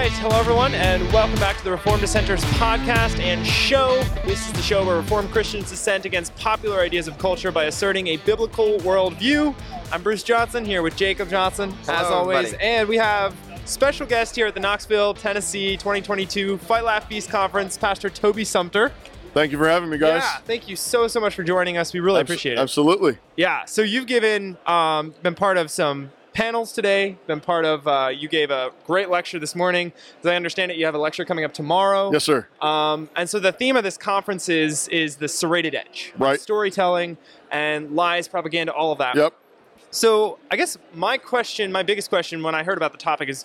All right, hello everyone, and welcome back to the Reformed Dissenters podcast and show. This is the show where Reformed Christians dissent against popular ideas of culture by asserting a biblical worldview. I'm Bruce Johnson here with Jacob Johnson, as always, everybody. and we have special guest here at the Knoxville, Tennessee 2022 Fight Laugh Feast Conference, Pastor Toby Sumpter. Thank you for having me, guys. Yeah, thank you so so much for joining us. We really Abs- appreciate it. Absolutely. Yeah, so you've given, um, been part of some panels today, been part of, uh, you gave a great lecture this morning. As I understand it, you have a lecture coming up tomorrow. Yes, sir. Um, and so the theme of this conference is, is the serrated edge. Right. Storytelling and lies, propaganda, all of that. Yep. So I guess my question, my biggest question when I heard about the topic is,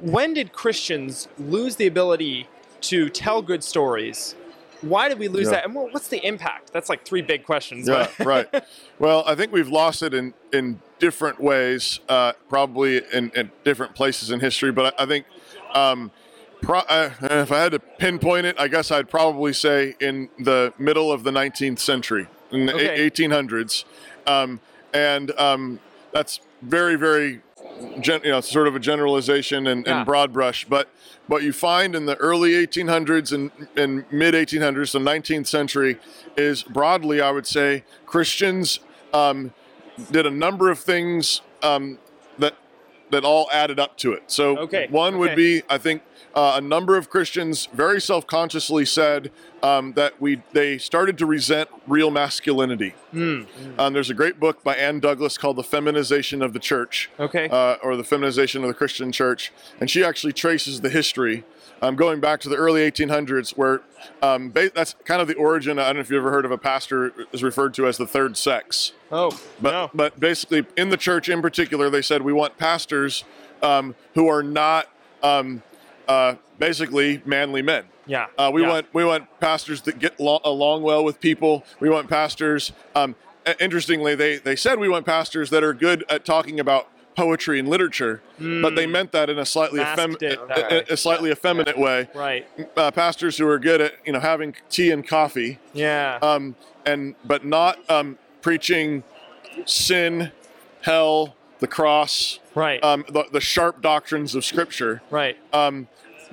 when did Christians lose the ability to tell good stories? Why did we lose Yeah. that? And what- what's the impact? That's like three big questions. Yeah, right. Well, I think we've lost it in, in different ways, uh, probably in, in different places in history. But I, I think um, pro- uh, if I had to pinpoint it, I guess I'd probably say in the middle of the 19th century, in the Okay. eight- 1800s. Um, and um, that's very, very, gen- you know, sort of a generalization and, Yeah. and broad brush. But what you find in the early 1800s and, and mid 1800s, the 19th century, is broadly, I would say, Christians um, did a number of things um, that that all added up to it. So Okay, one would be, I think, uh, a number of Christians very self-consciously said um, that we they started to resent real masculinity. Hmm. Um, there's a great book by Ann Douglas called "The Feminization of the Church," Okay. uh, or "The Feminization of the Christian Church," and she actually traces the history. Um, going back to the early 1800s, where um, ba- that's kind of the origin. I don't know if you've ever heard of a pastor is referred to as the third sex. oh, But no. but basically, in the church in particular, they said we want pastors um, who are not um, uh, basically manly men. Yeah. Uh, we yeah. want we want pastors that get lo- along well with people. We want pastors. Um, interestingly, they they said we want pastors that are good at talking about poetry and literature, but they meant that in a slightly Hmm. Effem- a- a, a slightly effeminate way. Right. Uh, pastors who are good at you know having tea and coffee Yeah. um, and but not um, preaching sin, hell, the cross, right. um, the, the sharp doctrines of Scripture. right. Um,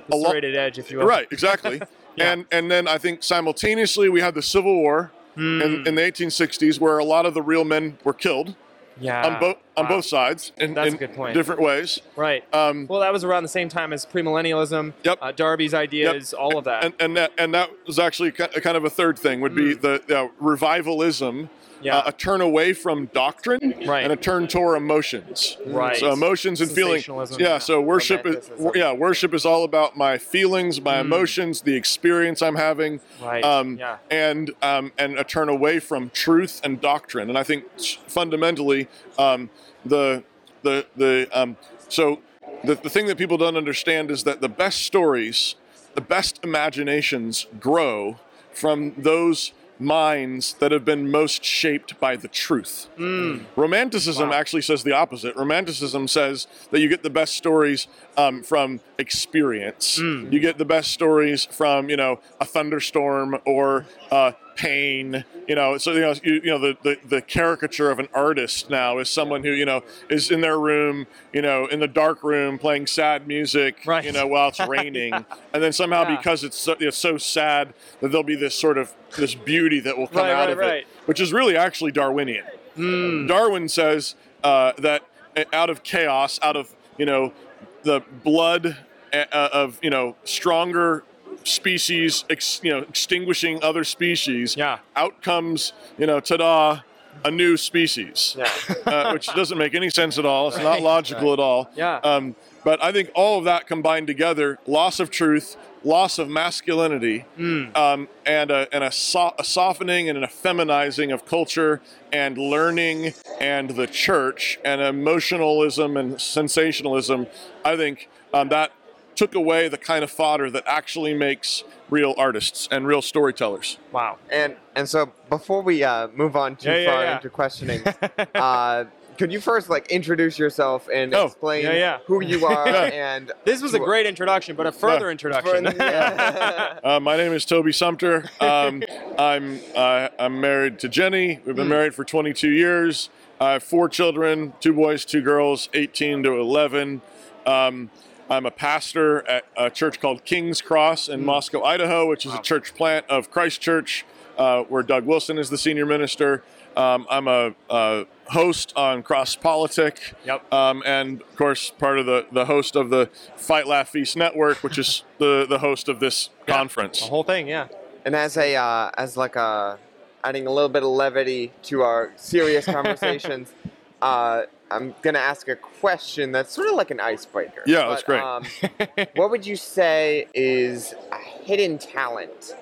The a lo- serrated edge, if you will. right, exactly. Yeah. And and then I think simultaneously we had the Civil War Hmm. in, in the 1860s, where a lot of the real men were killed Yeah. on both on Wow. both sides in, That's a good point. different ways. Right. Um, well, that was around the same time as premillennialism. Yep. Uh, Darby's ideas, all of that. and and that and that was actually kind of a third thing would be the uh, revivalism. Yeah. uh, a turn away from doctrine, Right. and a turn toward emotions. Right. So emotions and feelings. Yeah. yeah. So worship is yeah worship is all about my feelings, my emotions, the experience I'm having. Right, Um, yeah. And um, and a turn away from truth and doctrine. And I think fundamentally um, the the the um, so the, the thing that people don't understand is that the best stories, the best imaginations grow from those minds that have been most shaped by the truth. Romanticism Wow. actually says the opposite. Romanticism says that you get the best stories um, from experience. You get the best stories from you know a thunderstorm or uh, pain. You know, so you know you, you know the, the the caricature of an artist now is someone who you know is in their room, you know, in the dark room playing sad music, Right. you know, while it's raining, and then somehow Yeah. because it's so, it's so sad that there'll be this sort of this beauty that will come Right, out right, of right. it, which is really actually Darwinian. Hmm. Darwin says uh, that out of chaos, out of you know the blood uh, of you know stronger species, ex, you know extinguishing other species. Yeah. Out comes you know ta-da, a new species. Yeah. uh, which doesn't make any sense at all. It's not logical at all. Yeah. Um, but I think all of that combined together, loss of truth, loss of masculinity, Hmm. um, and a, and a, so- a softening and an effeminizing of culture and learning and the church and emotionalism and sensationalism, I think um, that took away the kind of fodder that actually makes real artists and real storytellers. wow. And and so before we uh, move on too Yeah, yeah, far yeah. into questioning, uh, could you first like introduce yourself and Oh, explain yeah, yeah. who you are Yeah. and This was a great introduction, but a further Yeah. introduction. Yeah. Uh, my name is Toby Sumpter. Um, I'm uh, I'm married to Jenny. We've been married for 22 years. I have four children: two boys, two girls, 18 to 11. Um, I'm a pastor at a church called King's Cross in Moscow, Idaho, which is a church plant of Christ Church, uh, where Doug Wilson is the senior minister. Um, I'm a, a host on Cross Politic, Yep. um, and of course part of the, the host of the Fight Laugh Feast Network, which is the, the host of this conference. The whole thing, yeah. And as a uh, as like a adding a little bit of levity to our serious conversations, uh, I'm gonna ask a question that's sort of like an icebreaker. Yeah, that's great. Um, what would you say is a hidden talent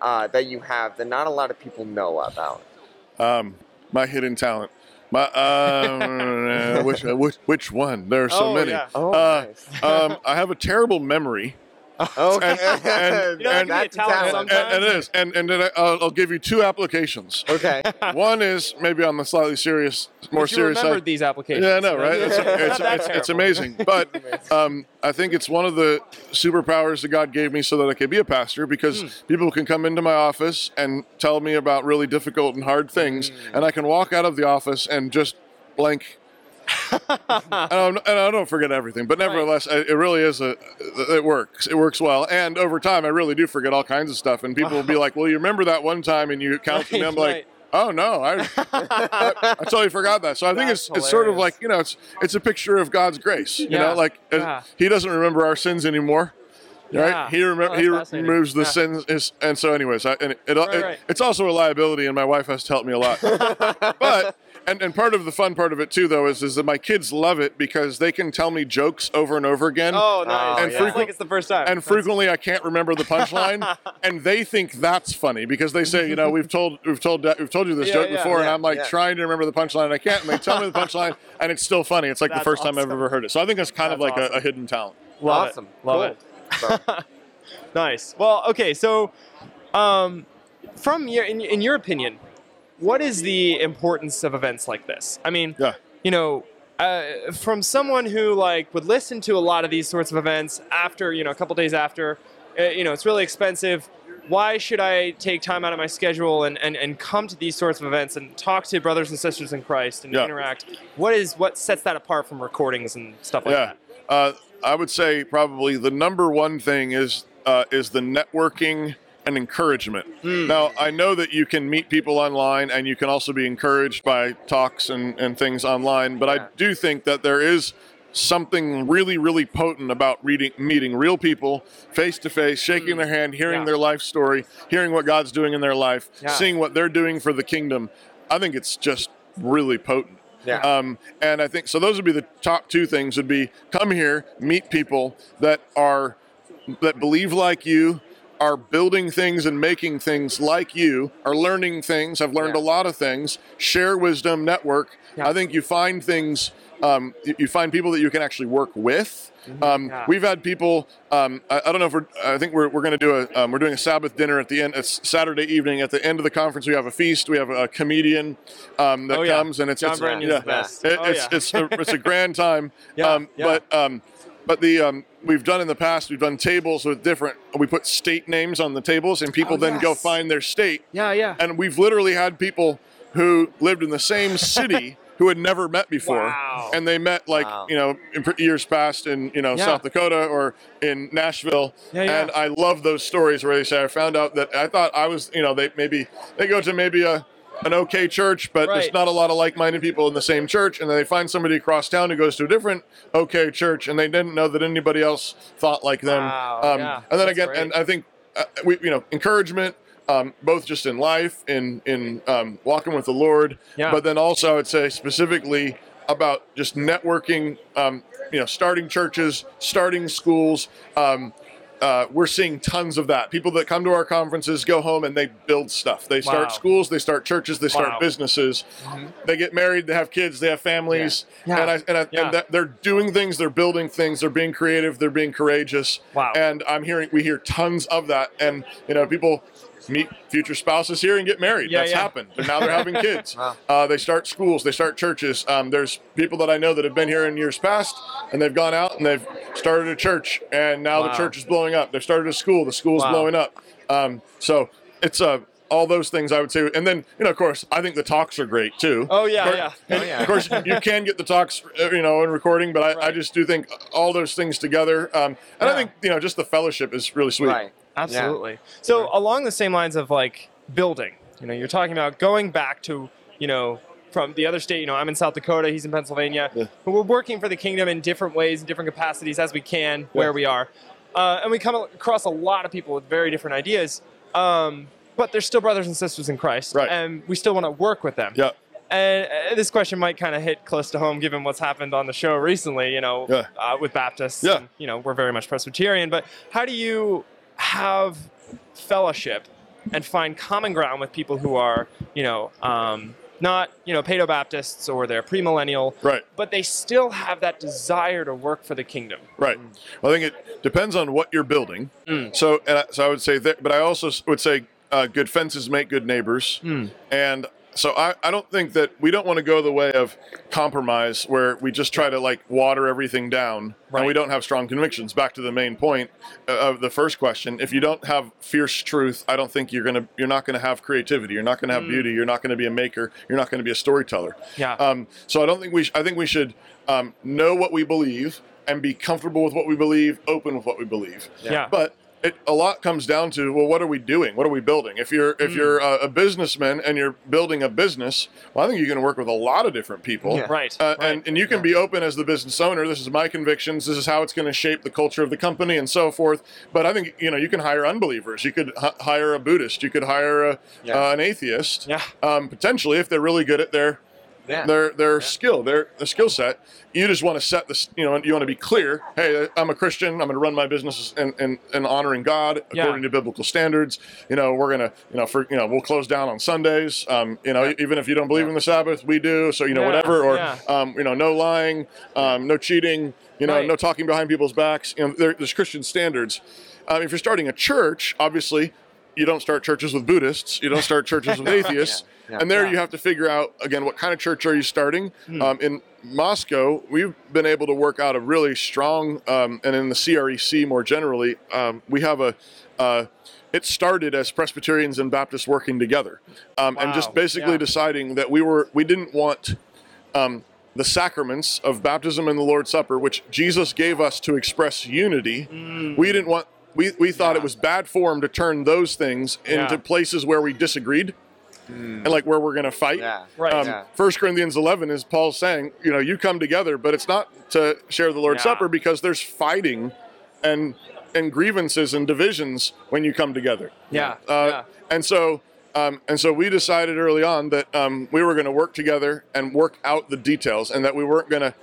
uh, that you have that not a lot of people know about? Um, my hidden talent. My uh, which, which which one? There are so Oh, many. yeah. Oh, Uh, nice. um, I have a terrible memory. Okay. and- and- You know, that can That's and, and it is. And and then I, I'll, I'll give you two applications. Okay. One is maybe on the slightly serious, more But you serious remembered side. these applications. Yeah, I know, right? It's, it's, it's, it's amazing. But um, I think it's one of the superpowers that God gave me so that I could be a pastor because Hmm. people can come into my office and tell me about really difficult and hard things, Hmm. and I can walk out of the office and just blank. And, I'm, and I don't forget everything, but nevertheless, it it really is a. It works. It works well, and over time, I really do forget all kinds of stuff. And people will be like, "Well, you remember that one time?" And you count to me. I'm Right, like, "Oh no, I, I, I totally forgot that." So I think That's it's it's sort of like you know, it's it's a picture of God's grace. You Yeah, know, like uh, yeah. He doesn't remember our sins anymore. Yeah. Right? He Oh, remember he removes the Yeah. sins, is, and so, anyways, I, and it, it, Right, it- right. it's also a liability, and my wife has to help me a lot. but and, and part of the fun part of it too, though, is is that my kids love it because they can tell me jokes over and over again. Oh, nice. Oh, and yeah. frequent, like it's the first time. And frequently, I can't remember the punchline, and they think that's funny because they say, you know, we've told we've told we've told you this Yeah, joke yeah, before, and I'm like yeah. trying to remember the punchline, and I can't, and they tell me the punchline, and it's still funny. It's like That's the first time I've ever heard it. So I think that's kind of like awesome. a, a hidden talent. Love awesome. it. Love Cool. it. Nice. Well, okay. So, um, from your in, in your opinion, what is the importance of events like this? I mean, Yeah. you know, uh, from someone who like would listen to a lot of these sorts of events after you know a couple days after, uh, you know, it's really expensive. Why should I take time out of my schedule and, and, and come to these sorts of events and talk to brothers and sisters in Christ and Yeah. interact? What is what sets that apart from recordings and stuff like yeah. that? Uh, I would say probably the number one thing is uh, is the networking and encouragement. Hmm. Now I know that you can meet people online and you can also be encouraged by talks and, and things online, but I do think that there is something really really potent about reading meeting real people face to face shaking their hand hearing Hmm. Yeah. their life story hearing what god's doing in their life Yeah. seeing what they're doing for the kingdom i think it's just really potent Yeah. um, and I think so. Those would be the top two things. Would be come here, meet people that are that believe like you, are building things and making things like you, are learning things, I've learned Yeah. a lot of things. Share wisdom, network. Yeah. I think you find things. Um, you- find people that you can actually work with. Um, Yeah. We've had people. Um, I, I don't know if we're. I think we're, we're going to do a. Um, we're doing a Sabbath dinner at the end. It's Saturday evening. At the end of the conference, we have a feast. We have a comedian um, that Oh, comes, and it's John it's, is the best. It, oh, it's, it's, a, it's a grand time. Yeah, um, yeah. But um, but the um, we've done in the past. We've done tables with different. We put state names on the tables, and people Oh, then go find their state. yeah, yeah. And we've literally had people who lived in the same city who had never met before, Wow. and they met like Wow. you know in years past in you know Yeah. South Dakota or in Nashville. Yeah, yeah. And I love those stories where they say I found out that I thought I was you know they maybe they go to maybe a an okay church, but Right. there's not a lot of like-minded people in the same church, and then they find somebody across town who goes to a different okay church, and they didn't know that anybody else thought like them. Wow, um, yeah, and then again, great. and I think uh, we you know encouragement. Um, both just in life, in in um, walking with the Lord, Yeah. but then also I'd say specifically about just networking. Um, you know, starting churches, starting schools. Um, uh, we're seeing tons of that. People that come to our conferences go home and they build stuff. They start Wow. schools, they start churches, they start Wow. businesses. They get married, they have kids, they have families, Mm-hmm. Yeah. and I, and, I, Yeah. and that they're doing things, they're building things, they're being creative, they're being courageous. Wow. And I'm hearing we hear tons of that, and you know people meet future spouses here and get married. Yeah, That's yeah. happened. And now they're having kids. Wow. uh, they start schools, they start churches. Um, there's people that I know that have been here in years past, and they've gone out and they've started a church, and now Wow. the church is blowing up. They've started a school, the school's Wow. blowing up. Um, so it's a all those things I would say, and then you know, of course, I think the talks are great too. Oh, yeah, Of course- yeah. and Oh, yeah. Of course, you can get the talks, uh, you know, in recording, but I, I just do think all those things together, um, and Yeah. I think you know, just the fellowship is really sweet. Right. Absolutely. So along the same lines of like building, you know, you're talking about going back to, you know, from the other state, you know, I'm in South Dakota, he's in Pennsylvania. Yeah. But we're working for the kingdom in different ways, in different capacities as we can where we are. Uh, and we come across a lot of people with very different ideas. Um, but they're still brothers and sisters in Christ. Right. And we still want to work with them. Yeah. And uh, this question might kind of hit close to home given what's happened on the show recently, you know, Yeah. uh, with Baptists. Yeah. And, you know, we're very much Presbyterian. But how do you have fellowship and find common ground with people who are, you know, um, not, you know, Paedo Baptists or they're premillennial, Right. but they still have that desire to work for the kingdom? Right. Well, I think it depends on what you're building. Mm. So, and I, so I would say that, but I also would say uh, good fences make good neighbors. Mm. And so I, I don't think that we don't want to go the way of compromise where we just try to like water everything down and we don't have strong convictions. Back to the main point uh, of the first question. If you don't have fierce truth, I don't think you're going to, you're not going to have creativity. You're not going to have Mm. beauty. You're not going to be a maker. You're not going to be a storyteller. Yeah. Um, so I don't think we. Sh- I think we should um, know what we believe and be comfortable with what we believe, open with what we believe. yeah. But it, a lot comes down to well, what are we doing? What are we building? If you're Mm. if you're a, a businessman and you're building a business, well, I think you can work with a lot of different people. Yeah. right. Uh, right. and, and you can be open as the business owner. This is my convictions. This is how it's going to shape the culture of the company and so forth. But I think you know you can hire unbelievers. You could h- hire a Buddhist. You could hire a, Yeah. uh, an atheist. Yeah. Um, potentially, if they're really good at their Yeah. their their skill, their their skill set. You just want to set this. You know, you want to be clear. Hey, I'm a Christian. I'm going to run my business in, in, in honoring God Yeah. according to biblical standards. You know, we're gonna you know for you know we'll close down on Sundays. Um, you know, even if you don't believe in the Sabbath, we do. So you know Yeah, whatever. Or yeah. um, you know, no lying, um, no cheating. You know, Right. no talking behind people's backs. You know, there, there's Christian standards. Um, if you're starting a church, obviously. You don't start churches with Buddhists. You don't start churches with atheists. Yeah, yeah. And there Yeah. you have to figure out again what kind of church are you starting. Hmm. Um, in Moscow, we've been able to work out a really strong, um, and in the CREC more generally, um, we have a. Uh, it started as Presbyterians and Baptists working together, um, and just basically deciding that we were we didn't want um, the sacraments of baptism and the Lord's Supper, which Jesus gave us to express unity. Mm. We didn't want. We, we thought Yeah. it was bad form to turn those things Yeah. into places where we disagreed and like where we're going to fight. Yeah. Right. Um, Yeah. 1 Corinthians 11 is Paul saying, you know, you come together, but it's not to share the Lord's Yeah. Supper because there's fighting and and grievances and divisions when you come together. yeah. Uh, yeah. And so um, and so we decided early on that um, we were going to work together and work out the details, and that we weren't going to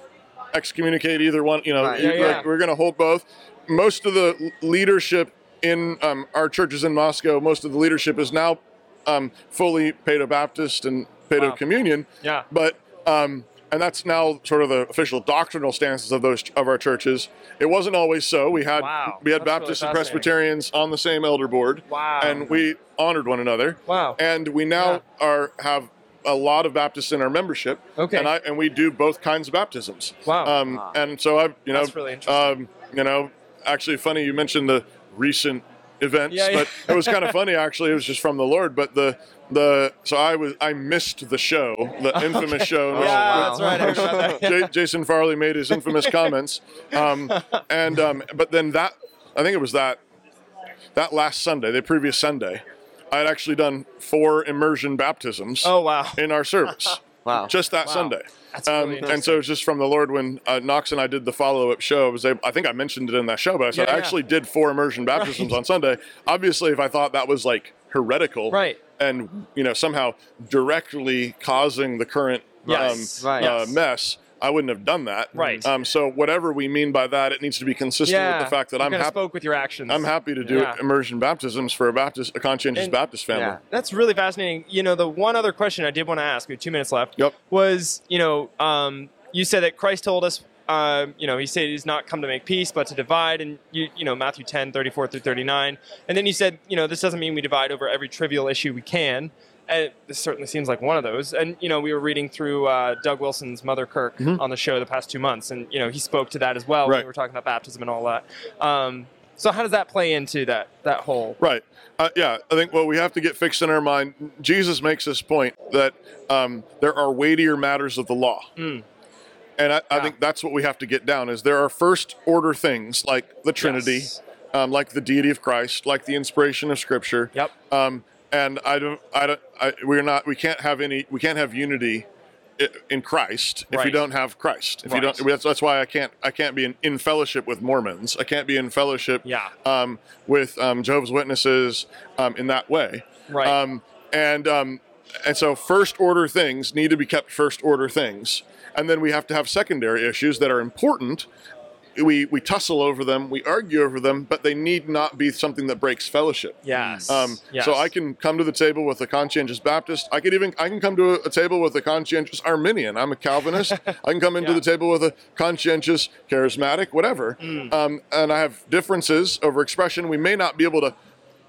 excommunicate either one. You know, Right. Yeah, like, yeah. we're going to hold both. Most of the leadership in um, our churches in Moscow, most of the leadership is now um, fully Paedo Baptist and Paedo Wow. Communion. Yeah. But um, and that's now sort of the official doctrinal stances of those of our churches. It wasn't always so. We had Wow. we had That's really Baptists and. Presbyterians on the same elder board, Wow. and we honored one another. Wow. And we now are have a lot of Baptists in our membership. Okay. And I and we do both kinds of baptisms. Wow. Um, Wow. and so I, you know, That's really interesting. um, you know, actually funny you mentioned the recent events, Yeah, yeah. but it was kind of funny actually. It was just from the Lord, but the the so I was I missed the show, the infamous show. in which- yeah, wow. that's right. I heard that. J- Jason Farley made his infamous comments, um, and um, but then that I think it was that that last Sunday, the previous Sunday, I had actually done four immersion baptisms Oh wow. in our service, Wow. just that Wow. Sunday. That's Um, really and so it's just from the Lord when uh, Knox and I did the follow up show. I was able, I think I mentioned it in that show, but I said Yeah, I yeah. actually did four immersion baptisms Right. on Sunday. Obviously, if I thought that was like heretical, Right. and you know somehow directly causing the current Yes. um, Right. uh, Yes. mess, I wouldn't have done that. Right. Um, so whatever we mean by that, it needs to be consistent yeah. with the fact that you I'm kinda happy. spoke with your actions. I'm happy to do Yeah. immersion baptisms for a Baptist, a conscientious And- Baptist family. Yeah. That's really fascinating. You know, the one other question I did want to ask, we have two minutes left, Yep. was, you know, um, you said that Christ told us, um, you know, he said he's not come to make peace, but to divide, and, you, you know, Matthew 10, 34 through 39. And then you said, you know, this doesn't mean we divide over every trivial issue we can. And this certainly seems like one of those. And, you know, we were reading through uh, Doug Wilson's Mother Kirk on the show the past two months, and, you know, he spoke to that as well when Mm-hmm. Right. we were talking about baptism and all that. Um, So how does that play into that that whole? Right. Uh, yeah, I think what we have to get fixed in our mind. Jesus makes this point that um, there are weightier matters of the law, and I, I think that's what we have to get down. Is there are first order things like the Trinity, Yes. um, like the deity of Christ, like the inspiration of Scripture. Yep. And I don't, I don't, I, we're not, we can't have any, we can't have unity in Christ if Right. you don't have Christ. If you Right. don't, that's, that's why I can't, I can't be in, in fellowship with Mormons. I can't be in fellowship Yeah. um, with um, Jehovah's Witnesses um, in that way. Right. Um, and um, and so first order things need to be kept first order things, and then we have to have secondary issues that are important. We we tussle over them, we argue over them, but they need not be something that breaks fellowship. Yes. Um, yes. So I can come to the table with a conscientious Baptist. I could even I can come to a, a table with a conscientious Arminian. I'm a Calvinist. I can come into Yeah. the table with a conscientious charismatic, whatever. Mm. Um, and I have differences over expression. We may not be able to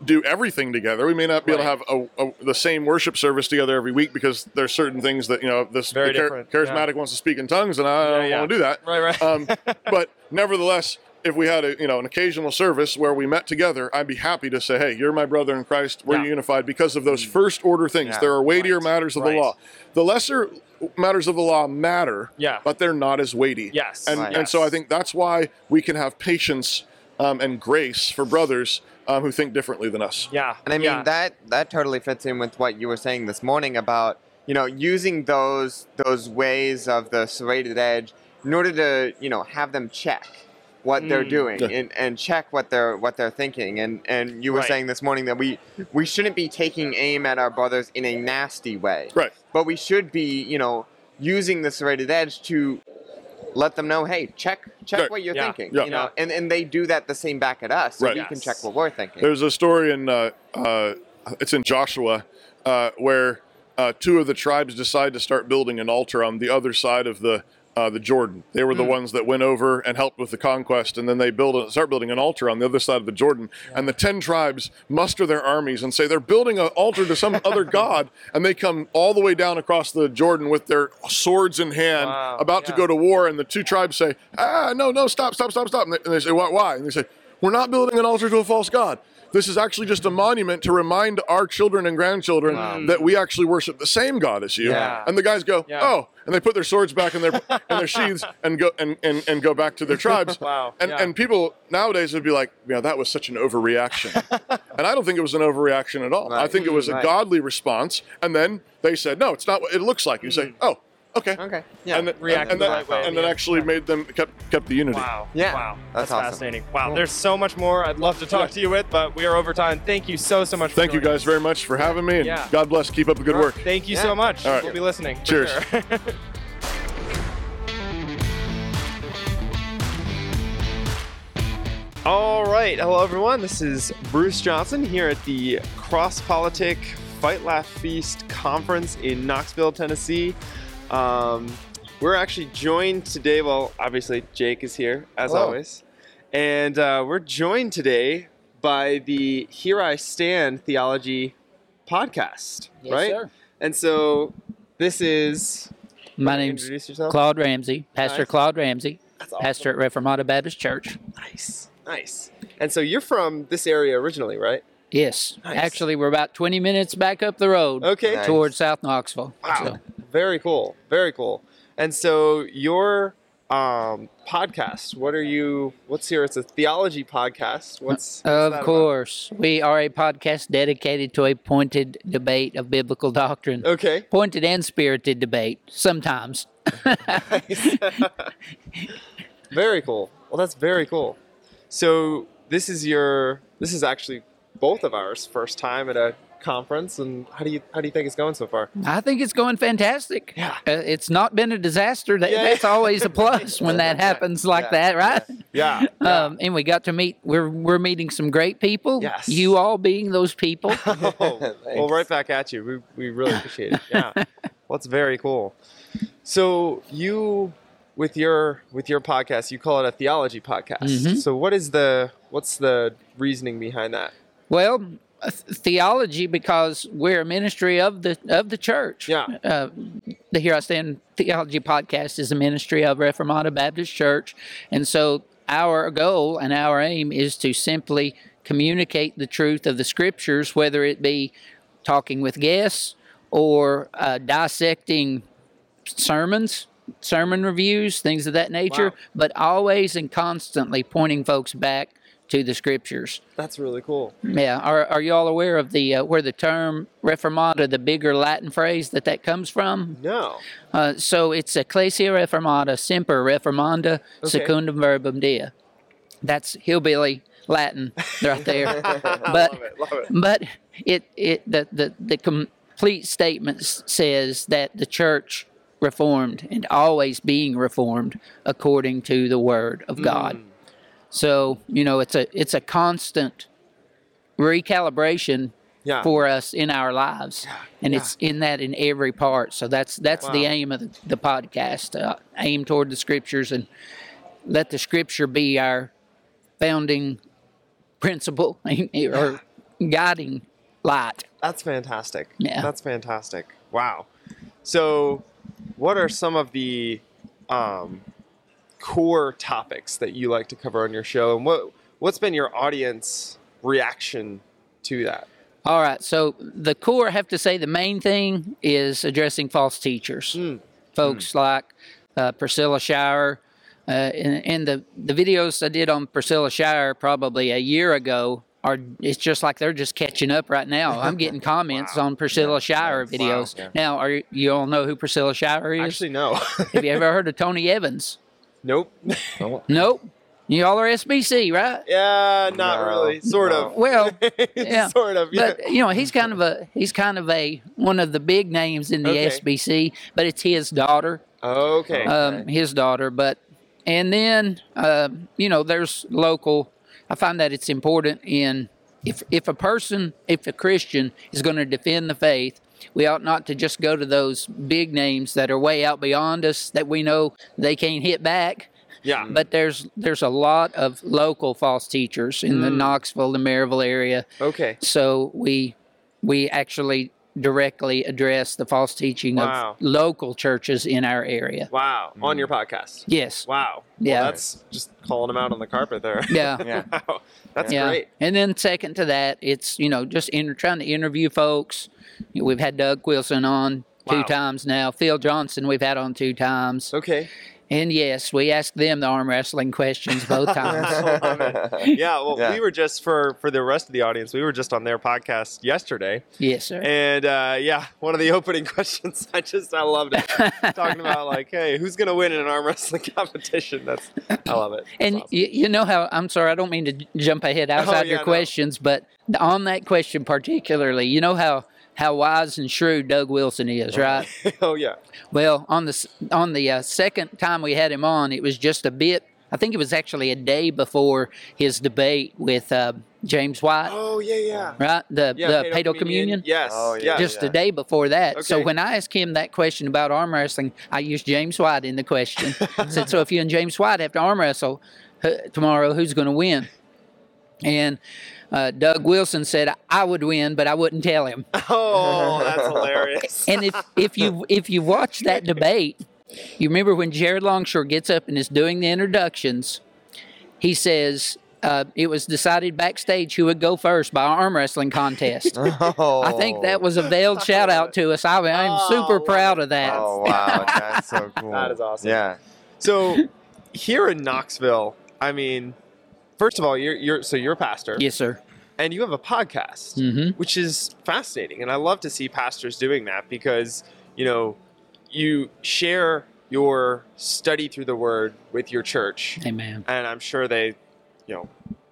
do everything together. We may not be able to have a, a, the same worship service together every week because there's certain things that you know this Very char- different, yeah. charismatic wants to speak in tongues, and I don't yeah. want to do that. Right, right. Um, but nevertheless, if we had a you know an occasional service where we met together, I'd be happy to say, "Hey, you're my brother in Christ. We're Yeah. Mm. unified because of those first order things. Yeah, there are weightier right, matters of right. the law. The lesser matters of the law matter, Yeah. but they're not as weighty. Yes, and Right. and so I think that's why we can have patience um, and grace for brothers um, who think differently than us. yeah. And I mean yeah. that that totally fits in with what you were saying this morning about you know using those those ways of the serrated edge in order to you know have them check what they're Mm. doing Yeah. and, and check what they're what they're thinking and and you were Right. saying this morning that we we shouldn't be taking aim at our brothers in a nasty way Right. but we should be you know using the serrated edge to let them know hey check check Right. what you're Yeah. thinking Yeah. you know and and they do that the same back at us so Right. we can check what we're thinking There's a story in uh, uh, it's in Joshua uh, where uh, two of the tribes decide to start building an altar on the other side of the uh, the Jordan. They were the ones that went over and helped with the conquest, and then they build a, start building an altar on the other side of the Jordan. And the ten tribes muster their armies and say they're building an altar to some other god, and they come all the way down across the Jordan with their swords in hand, Wow, about to go to war. And the two tribes say, "Ah, no, no, stop, stop, stop, stop!" And they, and they say, "Why?" Why? And they say, "We're not building an altar to a false god." This is actually just a monument to remind our children and grandchildren that we actually worship the same God as you. Yeah. And the guys go, Yeah. "Oh," and they put their swords back in their in their sheaths and go and, and, and go back to their tribes. Wow, And yeah. and people nowadays would be like, "Yeah, that was such an overreaction," and I don't think it was an overreaction at all. I think it was a Right. godly response. And then they said, "No, it's not what it looks like." You say, mm. "Oh." Okay. okay yeah And, then- React and, the then, right way and the then end. actually made them kept kept the unity. Wow. Yeah, Wow. That's, that's awesome. fascinating. Wow. Cool. There's so much more I'd love to talk to you with, but we are over time. Thank you so, so much for Thank you guys us. very much for having me, and Yeah. God bless. Keep up the good work. Thank you Yeah. so much. All right. We'll be listening. Cheers. sure. All right. Hello, everyone. This is Bruce Johnson here at the Cross Politic Fight Laugh Feast conference in Knoxville, Tennessee. Um, we're actually joined today. Well, obviously, Jake is here, as Hello. always. And uh, we're joined today by the Here I Stand Theology podcast, Yes, right? sir. And so this is. My Wanna name's. Claude Ramsey, Pastor Nice. Claude Ramsey, That's awesome. pastor at Reformata Baptist Church. Nice, nice. And so you're from this area originally, right? Yes, Nice. actually, we're about 20 minutes back up the road Okay. Nice. towards South Knoxville. Wow. So, Very cool. Very cool. And so your um, podcast, what are you? What's your? It's a theology podcast. What's? what's that of about? course, we are a podcast dedicated to a pointed debate of biblical doctrine. Okay. Pointed and spirited debate, sometimes. very cool. Well, that's very cool. So this is your. This is actually both of ours first time at a conference. And how do you how do you think it's going so far? I think it's going fantastic. Yeah. Uh, it's not been a disaster. That, Yeah. That's always a plus when that happens like Yeah. that, right? Yeah. Um, and we got to meet. We're we're meeting some great people. Yes. You all being those people. Oh, well, right back at you. We, we really appreciate it. Yeah. well, it's very cool. So you, with your with your podcast, you call it a theology podcast. Mhm. So what is the what's the reasoning behind that? Well, uh, theology because we're a ministry of the of the church. Yeah. Uh, the Here I Stand Theology podcast is a ministry of Reformata Baptist Church, and so our goal and our aim is to simply communicate the truth of the scriptures, whether it be talking with guests or uh, dissecting sermons, sermon reviews, things of that nature, Wow. but always and constantly pointing folks back to the scriptures. That's really cool. Yeah, are, are you all aware of the uh, where the term reformata, the bigger Latin phrase that that comes from? No. Uh, so it's Ecclesia Reformata Semper Reformanda Okay. Secundum Verbum Dei. That's hillbilly Latin right there. but love it. Love it. but it it the, the the complete statement says that the church reformed and always being reformed according to the word of God. Mm. So you know it's a it's a constant recalibration Yeah. for us in our lives, and yeah. it's in that in every part. So that's that's the aim of the, the podcast. Uh, aim toward the scriptures and let the scripture be our founding principle or guiding light. That's fantastic. Yeah. That's fantastic. Wow. So, what are some of the um, core topics that you like to cover on your show, and what what's been your audience reaction to that? All right. So the core, I have to say, the main thing is addressing false teachers. Mm. Folks like uh, Priscilla Shirer. Uh, and, and the, the videos I did on Priscilla Shirer probably a year ago are it's just like they're just catching up right now. I'm getting comments on Priscilla Shirer videos. Yeah. Now, are you, you all know who Priscilla Shirer is? Actually, no. Have you ever heard of Tony Evans? Nope. Nope. You all are SBC, right? yeah, not No, really. Sort no. of. Well, yeah. sort of. Yeah. But you know, he's kind of a he's kind of a one of the big names in the Okay. SBC, but it's his daughter, okay. um, his daughter. But and then um, you know, there's local. I find that it's important in if if a person, if a Christian is going to defend the faith, we ought not to just go to those big names that are way out beyond us that we know they can't hit back. yeah. But there's there's a lot of local false teachers in the mm. Knoxville, the Maryville area. okay. So we we actually directly address the false teaching Wow. of local churches in our area. Wow. On your podcast. Yes. Wow. Yeah. Well, that's just calling them out on the carpet there. Yeah. Yeah. wow. That's yeah. great. And then second to that, it's you know just inter- trying to interview folks. We've had Doug Wilson on two times now. Phil Johnson we've had on two times. Okay. And yes, we asked them the arm wrestling questions both times. Yeah, well, Yeah. we were just for for the rest of the audience. We were just on their podcast yesterday, yes, sir. and uh, yeah, one of the opening questions, I just I loved it, talking about like, hey, who's gonna win in an arm wrestling competition? That's I love it. That's And awesome. you, you know how I'm sorry, I don't mean to j- jump ahead outside Oh, yeah, your no. questions, but on that question particularly, you know how how wise and shrewd Doug Wilson is, right? oh yeah, well, on the on the uh, second time we had him on, it was just a bit. I think it was actually a day before his debate with uh, James White, oh yeah, yeah. right? The Yeah, the Paedo Communion. Yes. Oh, yeah. yeah. Just the day before that. So when I asked him that question about arm wrestling, I used James White in the question. I said, "So if you and James White have to arm wrestle uh, tomorrow, who's going to win?" And uh, Doug Wilson said, "I would win, but I wouldn't tell him." Oh, that's hilarious. And if if you if you watch that debate, you remember when Jared Longshore gets up and is doing the introductions, he says. Uh, it was decided backstage who would go first by arm wrestling contest. oh. I think that was a veiled shout out to us. I, I'm Oh, super love proud of that. Oh wow, that's so cool. That is awesome. Yeah. So here in Knoxville, I mean, first of all, you're you're so you're a pastor. Yes, sir. and you have a podcast, Mhm. which is fascinating. And I love to see pastors doing that because, you know, you share your study through the word with your church. Amen. And I'm sure they, you know,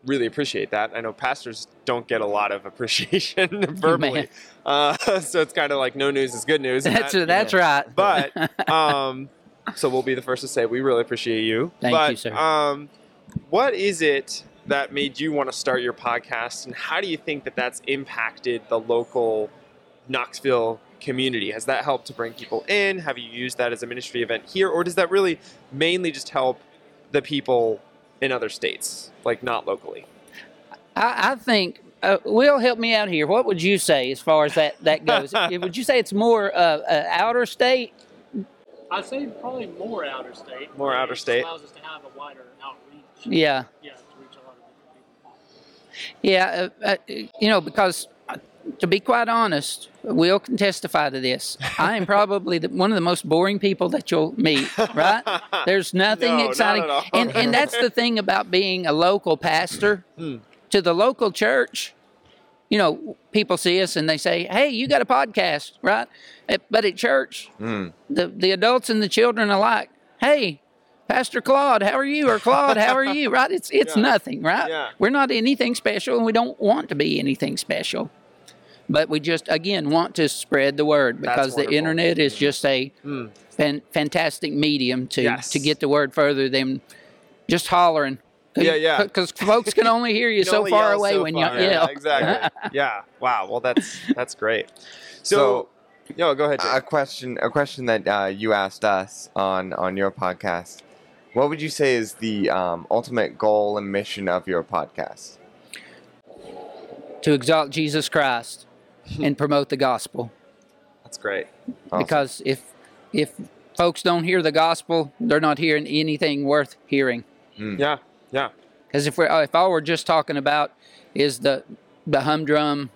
really appreciate that. I know pastors don't get a lot of appreciation verbally. Uh, so it's kind of like no news is good news. That's that- that's right. but um, so we'll be the first to say we really appreciate you. Thank but, you, sir. Um, what is it that made you want to start your podcast, and how do you think that that's impacted the local Knoxville community? Has that helped to bring people in? Have you used that as a ministry event here, or does that really mainly just help the people in other states, like not locally? I, I think. Uh, Will help me out here. What would you say as far as that that goes? would you say it's more uh, uh, outer state I'd say probably more outer state. More outer just state. allows us to have a wider outreach. Yeah. Yeah, to reach a lot of different people. Yeah, uh, uh, you know, because uh, to be quite honest, Will can testify to this. I am probably the, one of the most boring people that you'll meet, right? There's nothing No, not exciting. at all. And, and that's the thing about being a local pastor. Hmm. To the local church, you know, people see us and they say, hey, you got a podcast, right? But at church, Hmm. the, the adults and the children alike, hey, Pastor Claude, how are you? Or Claude, how are you? Right? It's it's Yeah. nothing, right? Yeah. We're not anything special, and we don't want to be anything special. But we just again want to spread the word because the. Internet is just a fan, fantastic medium to Yes. to get the word further than just hollering. Yeah, yeah. Because folks can only hear you You so far away so when far. you yell. exactly. yeah. Wow. Well, that's that's great. So, yo, go ahead. a question a question that uh, you asked us on on your podcast what would you say is the um, ultimate goal and mission of your podcast To exalt Jesus Christ and promote the gospel. That's great. Awesome. because if if folks don't hear the gospel, they're not hearing anything worth hearing. Hmm. Yeah. Yeah. Because if we uh, if all we're just talking about is the the humdrum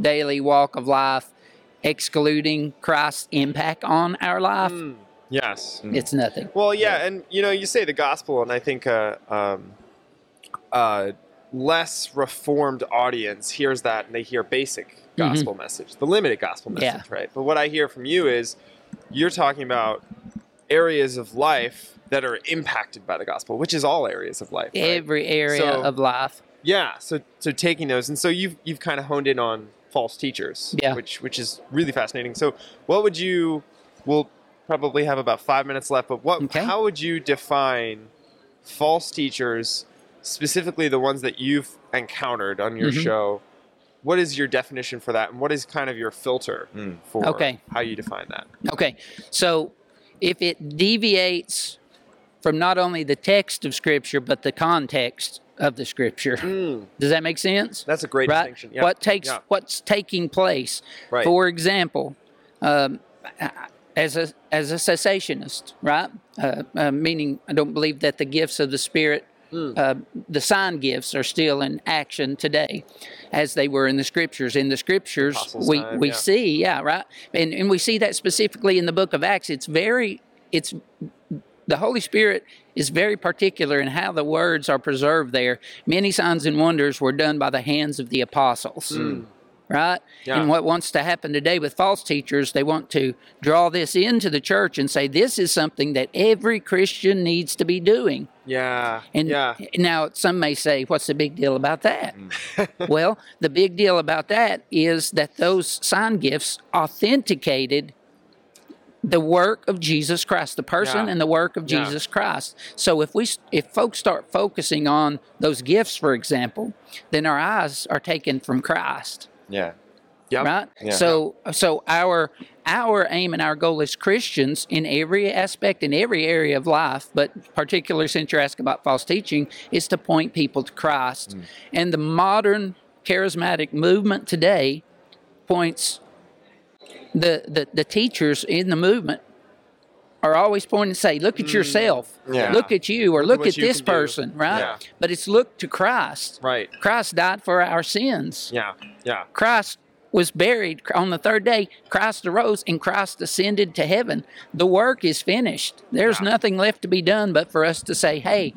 daily walk of life, excluding Christ's impact on our life, hmm. Yes. it's nothing. Well, yeah, and you know, you say the gospel, and I think a um, uh, less reformed audience hears that and they hear basic gospel message, the limited gospel Yeah. message, right? But what I hear from you is you're talking about areas of life that are impacted by the gospel, which is all areas of life. right? Every area So- of life. Yeah, so so taking those, and so you've you've kind of honed in on false teachers, Yeah. which which is really fascinating. So, what would you? We'll probably have about five minutes left, but what? Okay. How would you define false teachers, specifically the ones that you've encountered on your Mhm. show? What is your definition for that, and what is kind of your filter Mm. for Okay. how you define that? Okay, so if it deviates from not only the text of Scripture but the context of the Scripture, does that make sense? That's a great right? distinction. Yeah. What takes Yeah. what's taking place? Right. For example, um, as a as a cessationist, right? Uh, uh, meaning, I don't believe that the gifts of the Spirit, Hmm. uh, the sign gifts, are still in action today, as they were in the Scriptures. In the Scriptures, Apostles' we time, we yeah. see, yeah, right, and and we see that specifically in the Book of Acts. It's very it's the Holy Spirit is very particular in how the words are preserved there. Many signs and wonders were done by the hands of the apostles. Right? Yeah. And what wants to happen today with false teachers, they want to draw this into the church and say this is something that every Christian needs to be doing. Yeah. And yeah. now some may say, what's the big deal about that? Mm. well, the big deal about that is that those sign gifts authenticated the work of Jesus Christ, the person Yeah. and the work of Yeah. Jesus Christ. So if we if folks start focusing on those gifts, for example, then our eyes are taken from Christ yeah Yep. right Yeah. so so our our aim and our goal as christians in every aspect in every area of life but particularly since you're asking about false teaching is to point people to christ mm. and the modern charismatic movement today points the, the the teachers in the movement are always pointing to say look at mm. yourself Yeah. look at you or look, what at this can do. person right Yeah. but it's look to christ Right. christ died for our sins Yeah. Yeah. Christ was buried on the third day. Christ arose and Christ ascended to heaven. The work is finished. There's Yeah. nothing left to be done but for us to say, hey,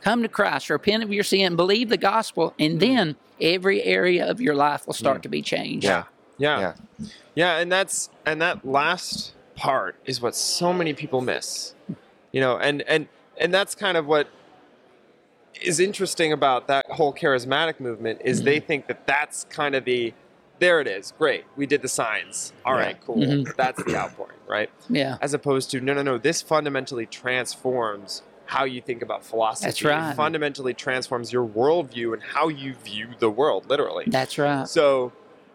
come to Christ, repent of your sin, believe the gospel, and mm. then every area of your life will start mm. to be changed. yeah Yeah. yeah Yeah, and that's and that last part is what so many people miss. You know, and and and that's kind of what is interesting about that whole charismatic movement is they think that that's kind of the there it is. Great. We did the signs. All Yeah. right, cool. Mhm. That's the outpouring, right? Yeah. As opposed to no no no, this fundamentally transforms how you think about philosophy. That's right. It fundamentally transforms your worldview and how you view the world, literally. That's right. So,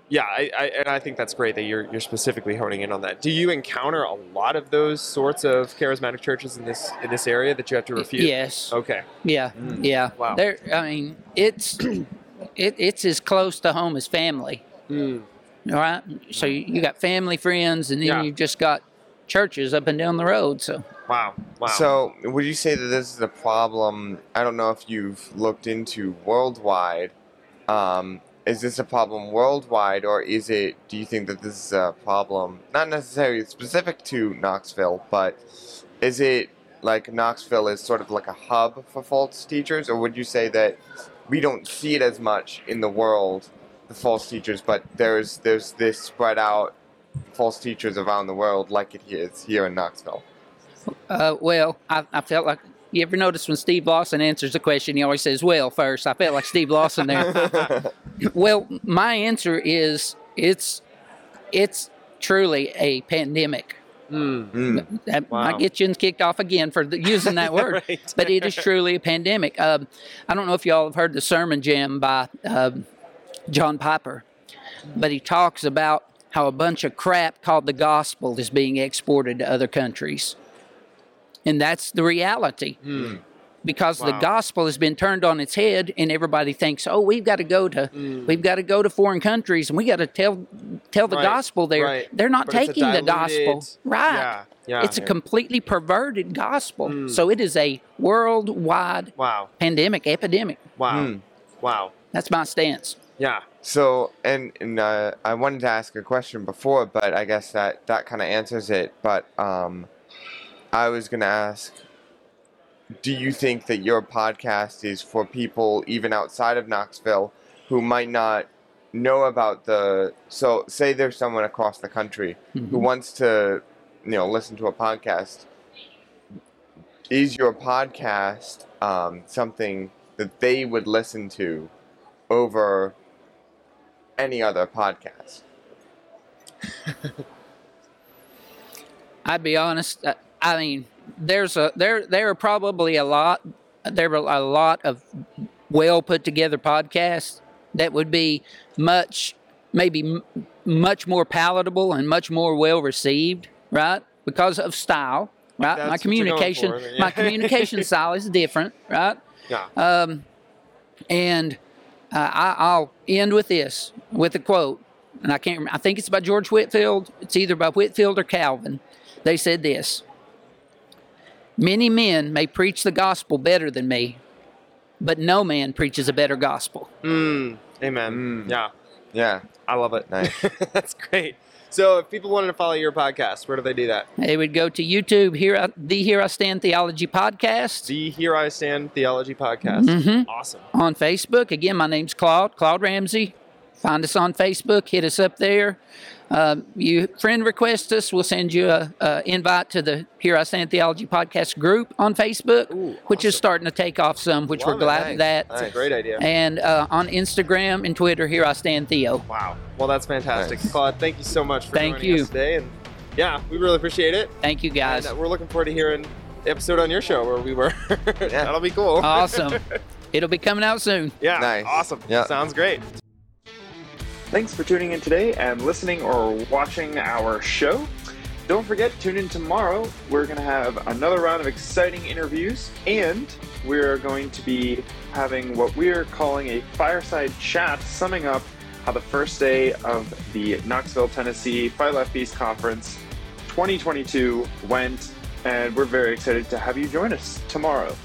yeah, I, I and I think that's great that you're you're specifically honing in on that. Do you encounter a lot of those sorts of charismatic churches in this in this area that you have to refute? Yes. Okay. Yeah. Yeah. Wow. There. I mean, it's it, it's as close to home as family. Mm. All right. So you, you got family, friends, and then Yeah. you've just got churches up and down the road. So Wow. Wow. So, would you say that this is a problem? I don't know if you've looked into worldwide. Um, is this a problem worldwide, or is it? Do you think that this is a problem not necessarily specific to Knoxville, but is it like Knoxville is sort of like a hub for false teachers, or would you say that we don't see it as much in the world, the false teachers, but there's there's this spread out false teachers around the world like it is here in Knoxville? Uh, well, I, I felt like you ever notice when Steve Lawson answers a question, he always says "well" first. I felt like Steve Lawson there. well, my answer is it's it's truly a pandemic. Mm. That Wow. might get you kicked off again for the, using that word, Right. but it is truly a pandemic. Um, I don't know if y'all have heard the sermon jam by um, John Piper, but he talks about how a bunch of crap called the gospel is being exported to other countries. And that's the reality. Because the gospel has been turned on its head, and everybody thinks, "Oh, we've got to go to, we've got to go to foreign countries, and we got to tell, tell the Right, gospel there." right. They're not But it's a taking the gospel, right? Yeah. Yeah. It's a completely perverted gospel. Mm. So it is a worldwide wow. pandemic, epidemic. Wow. Hmm. Wow. That's my stance. Yeah. So, and, and uh, I wanted to ask a question before, but I guess that, that kind of answers it. But um, I was going to ask Do you think that your podcast is for people even outside of Knoxville who might not know about the. So, say there's someone across the country who wants to, you know, listen to a podcast. Is your podcast um, something that they would listen to over any other podcast. I'd be honest. uh, I mean, there's a there there are probably a lot there are a lot of well put together podcasts that would be much maybe m- much more palatable and much more well received, right? Because of style, right? That's my what you're going communication for, yeah. my communication style is different, right? Yeah. Um, and uh, I, I'll end with this, with a quote, and I can't. I think it's by George Whitefield. It's either by Whitefield or Calvin. They said this: Many men may preach the gospel better than me, but no man preaches a better gospel. Mm. Amen. Mm. Yeah. Yeah, I love it. Nice. That's great. So, if people wanted to follow your podcast, where do they do that? They would go to YouTube, here, I- the Here I Stand Theology podcast. The Here I Stand Theology Podcast. Mhm. Awesome. on Facebook. Again, my name's Claude, Claude Ramsey. Find us on Facebook, hit us up there. Uh, you friend request us, we'll send you a, a invite to the Here I Stand Theology podcast group on Facebook, Ooh, which is starting to take off some, which Love we're glad of that. That's a great idea. And uh, on Instagram and Twitter, Here I Stand Theo. Wow. Well, that's fantastic. Nice. Claude, thank you so much for Thank joining you. us today. And yeah, we really appreciate it. Thank you guys. And uh, we're looking forward to hearing the episode on your show where we were. yeah. That'll be cool. Awesome. It'll be coming out soon. yeah. Nice. Awesome. Yeah. Sounds great. Thanks for tuning in today and listening or watching our show. Don't forget, tune in tomorrow. We're going to have another round of exciting interviews, and we're going to be having what we're calling a fireside chat, summing up how the first day of the Knoxville, Tennessee Fight Laugh Feast Conference 2022 went. And we're very excited to have you join us tomorrow.